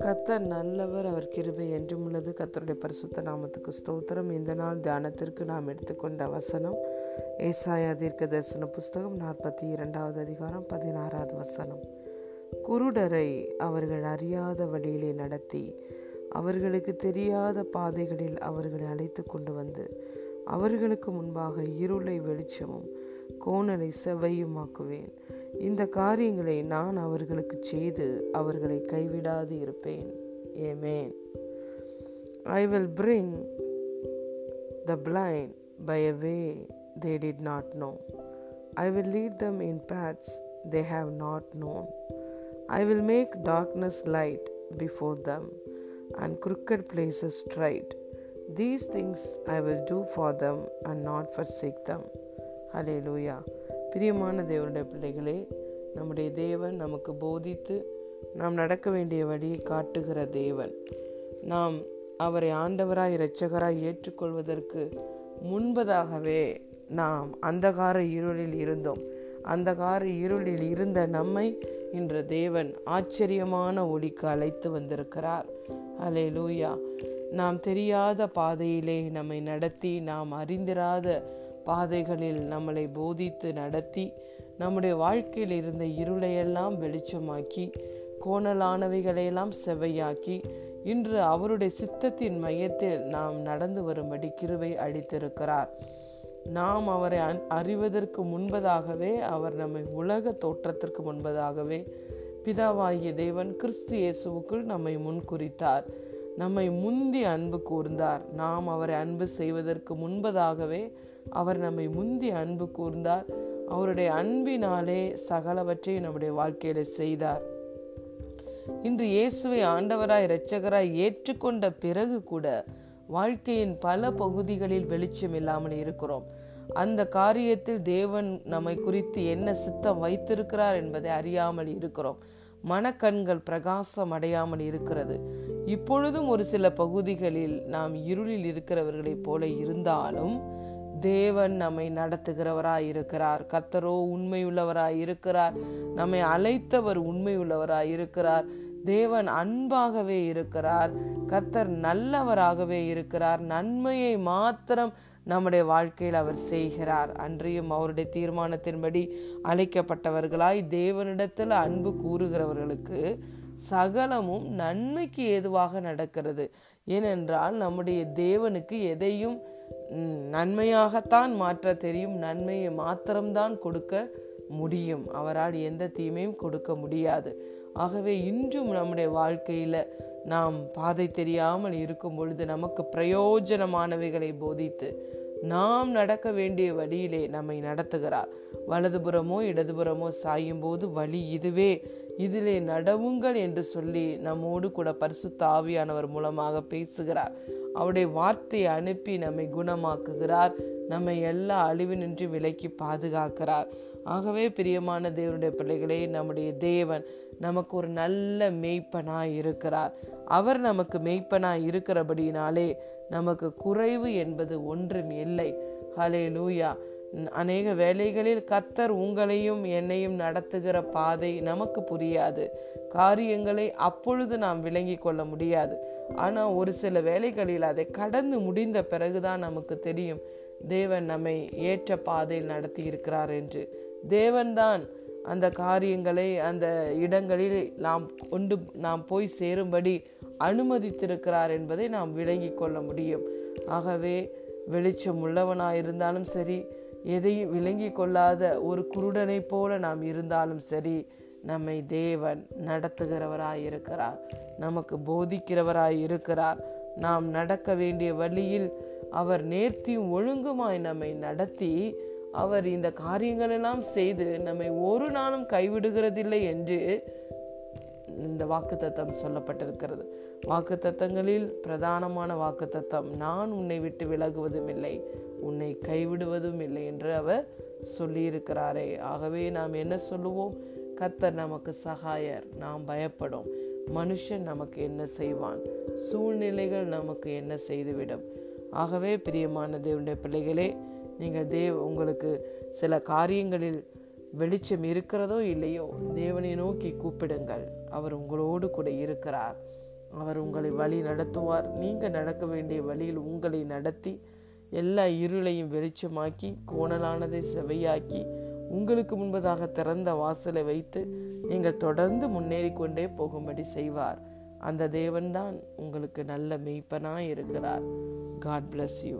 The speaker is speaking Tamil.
கத்தர் நல்லவர் அவர் கிருபை என்றும் உள்ளது. கத்தருடைய பரிசுத்த நாமத்துக்கு ஸ்தோத்திரம். இந்த நாள் தியானத்திற்கு நாம் எடுத்துக்கொண்ட வசனம் ஏசாயா தீர்க்க தரிசன புஸ்தகம் நாற்பத்தி இரண்டாவது அதிகாரம் பதினாறாவது வசனம். குருடரை அவர்கள் அறியாத வழியிலே நடத்தி அவர்களுக்கு தெரியாத பாதைகளில் அவர்களை அழைத்து கொண்டு வந்து அவர்களுக்கு முன்பாக இருளை வெளிச்சமும் கோணலை செவ்வையுமாக்குவேன். இந்த காரியங்களை நான் அவர்களுக்கு செய்து அவர்களை கைவிடாது இருப்பேன் amen I will bring the blind by a way they did not know I will lead them in paths they have not known I will make darkness light before them and crooked places straight. These things I will do for them and not forsake them. Hallelujah பிரியமான தேவனுடைய பிள்ளைகளே நம்முடைய தேவன் நமக்கு போதித்து நாம் நடக்க வேண்டிய வழியை காட்டுகிற தேவன். நாம் அவரை ஆண்டவராய் இரட்சகராய் ஏற்றுக்கொள்வதற்கு முன்பதாகவே நாம் அந்தகார இருளில் இருந்தோம். அந்தகார இருளில் இருந்த நம்மை இன்று தேவன் ஆச்சரியமான ஒளிக்கு அழைத்து வந்திருக்கிறார். அலே லூயா நாம் தெரியாத பாதையிலே நம்மை நடத்தி நாம் அறிந்திராத பாதைகளில் நம்மளை போதித்து நடத்தி நம்முடைய வாழ்க்கையில் இருந்த இருளையெல்லாம் வெளிச்சமாக்கி கோணலானவைகளையெல்லாம் செவையாக்கி இன்று அவருடைய சித்தத்தின் மையத்தில் நாம் நடந்து வரும்படி கிருவை அளித்திருக்கிறார். நாம் அவரை அறிவதற்கு முன்பதாகவே அவர் நம்மை உலக தோற்றத்திற்கு முன்பதாகவே பிதாவாகிய தேவன் கிறிஸ்து இயேசுவுக்குள் நம்மை முன்குறித்தார். நம்மை முந்தி அன்பு கூர்ந்தார். நாம் அவரை அன்பு செய்வதற்கு முன்பதாகவே அவர் நம்மை முந்தி அன்பு கூர்ந்தார். அவருடைய அன்பினாலே சகலவற்றை நம்முடைய வாழ்க்கையில செய்தார். இன்று இயேசுவை ஆண்டவராய் இரட்சகராய் ஏற்றுக்கொண்ட பிறகு கூட வாழ்க்கையின் பல பகுதிகளில் வெளிச்சம் இல்லாமல் இருக்கிறோம். அந்த காரியத்தில் தேவன் நம்மை குறித்து என்ன சித்தம் வைத்திருக்கிறார் என்பதை அறியாமல் இருக்கிறோம். மனக்கண்கள் பிரகாசம் அடையாமல் இருக்கிறது. இப்பொழுதும் ஒரு சில பகுதிகளில் நாம் இருளில் இருக்கிறவர்களைப் போல இருந்தாலும் தேவன் நம்மை நடத்துகிறவராய் இருக்கிறார் கத்தரோ உண்மையுள்ளவராய் இருக்கிறார் நம்மை அழைத்தவர் உண்மையுள்ளவராய் இருக்கிறார் தேவன் அன்பாகவே இருக்கிறார். கத்தர் நல்லவராகவே இருக்கிறார். நன்மையை மாத்திரம் நம்முடைய வாழ்க்கையில் அவர் செய்கிறார். அன்றியும் அவருடைய தீர்மானத்தின்படி அழைக்கப்பட்டவர்களாய் தேவனிடத்தில் அன்பு கூறுகிறவர்களுக்கு சகலமும் நன்மைக்கு ஏதுவாக நடக்கிறது. ஏனென்றால் நம்முடைய தேவனுக்கு எதையும் நன்மையாகத்தான் மாற்ற தெரியும். நன்மையை மாத்திரம்தான் கொடுக்க முடியும். அவரால் எந்த தீமையும் கொடுக்க முடியாது. ஆகவே இன்றும் நம்முடைய வாழ்க்கையில நாம் பாதை தெரியாமல் இருக்கும் பொழுது நமக்கு பிரயோஜனமானவைகளை போதித்து நாம் நடக்க வேண்டிய வழியிலே நம்மை நடத்துகிறார். வலதுபுறமோ இடதுபுறமோ சாயும் போது வழி இதுவே. இதிலே நடவுங்கள் என்று சொல்லி நம்மோடு கூட பரிசு தாவியானவர் மூலமாக பேசுகிறார். அவருடைய வார்த்தையை அனுப்பி நம்மை குணமாக்குகிறார். நம்மை எல்லா அழிவினின்றி விலக்கி பாதுகாக்கிறார். ஆகவே பிரியமான தேவனுடைய பிள்ளைகளே நம்முடைய தேவன் நமக்கு ஒரு நல்ல மெய்ப்பனாய் இருக்கிறார் அவர் நமக்கு மெய்ப்பனாய் இருக்கிறபடினாலே நமக்கு குறைவு என்பது ஒன்றும் இல்லை. ஹலே லூயா அநேக வேலைகளில் கத்தர் உங்களையும் என்னையும் நடத்துகிற பாதை நமக்கு புரியாது. காரியங்களை அப்பொழுது நாம் விளங்கி கொள்ள முடியாது. ஆனால் ஒரு சில வேலைகளில் அதை கடந்து முடிந்த பிறகுதான் நமக்கு தெரியும். தேவன் நம்மை ஏற்ற பாதையில் நடத்தி இருக்கிறார் என்று. தேவன்தான் அந்த காரியங்களை அந்த இடங்களில் நாம் கொண்டு நாம் போய் சேரும்படி அனுமதித்திருக்கிறார் என்பதை நாம் விளங்கி கொள்ள முடியும். ஆகவே வெளிச்சம் உள்ளவனாயிருந்தாலும் சரி எதையும் விளங்கி கொள்ளாத ஒரு குருடனைப் போல நாம் இருந்தாலும் சரி நம்மை தேவன் நடத்துகிறவராய் இருக்கிறார் நமக்கு போதிக்கிறவராய் இருக்கிறார் நாம் நடக்க வேண்டிய வழியில் அவர் நேர்த்தியும் ஒழுங்குமாய் நம்மை நடத்தி அவர் இந்த காரியங்களெல்லாம் செய்து நம்மை ஒரு நாளும் கைவிடுகிறதில்லை என்று இந்த வாக்கு தத்தம் சொல்லப்பட்டிருக்கிறது. வாக்கு தத்தங்களில் பிரதானமான வாக்கு தத்தம் நான் உன்னை விட்டு விலகுவதும் இல்லை உன்னை கைவிடுவதும் இல்லை என்று அவர் சொல்லியிருக்கிறாரே. ஆகவே நாம் என்ன சொல்லுவோம்? கத்தர் நமக்கு சகாயர் நாம் பயப்படும். மனுஷன் நமக்கு என்ன செய்வான்? சூழ்நிலைகள் நமக்கு என்ன செய்துவிடும்? ஆகவே பிரியமான தேவனுடைய பிள்ளைகளே நீங்கள் தேவ் உங்களுக்கு சில காரியங்களில் வெளிச்சம் இருக்கிறதோ இல்லையோ தேவனை நோக்கி கூப்பிடுங்கள். அவர் உங்களோடு கூட இருக்கிறார். அவர் உங்களை வழி நடத்துவார். நீங்கள் நடக்க வேண்டிய வழியில் உங்களை நடத்தி எல்லா இருளையும் வெளிச்சமாக்கி கோணலானதை செவையாக்கி உங்களுக்கு முன்பதாக திறந்த வாசலை வைத்து நீங்கள் தொடர்ந்து முன்னேறி கொண்டே போகும்படி செய்வார். அந்த தேவன்தான் உங்களுக்கு நல்ல மெய்ப்பனாய் இருக்கிறார் காட் பிளஸ் யூ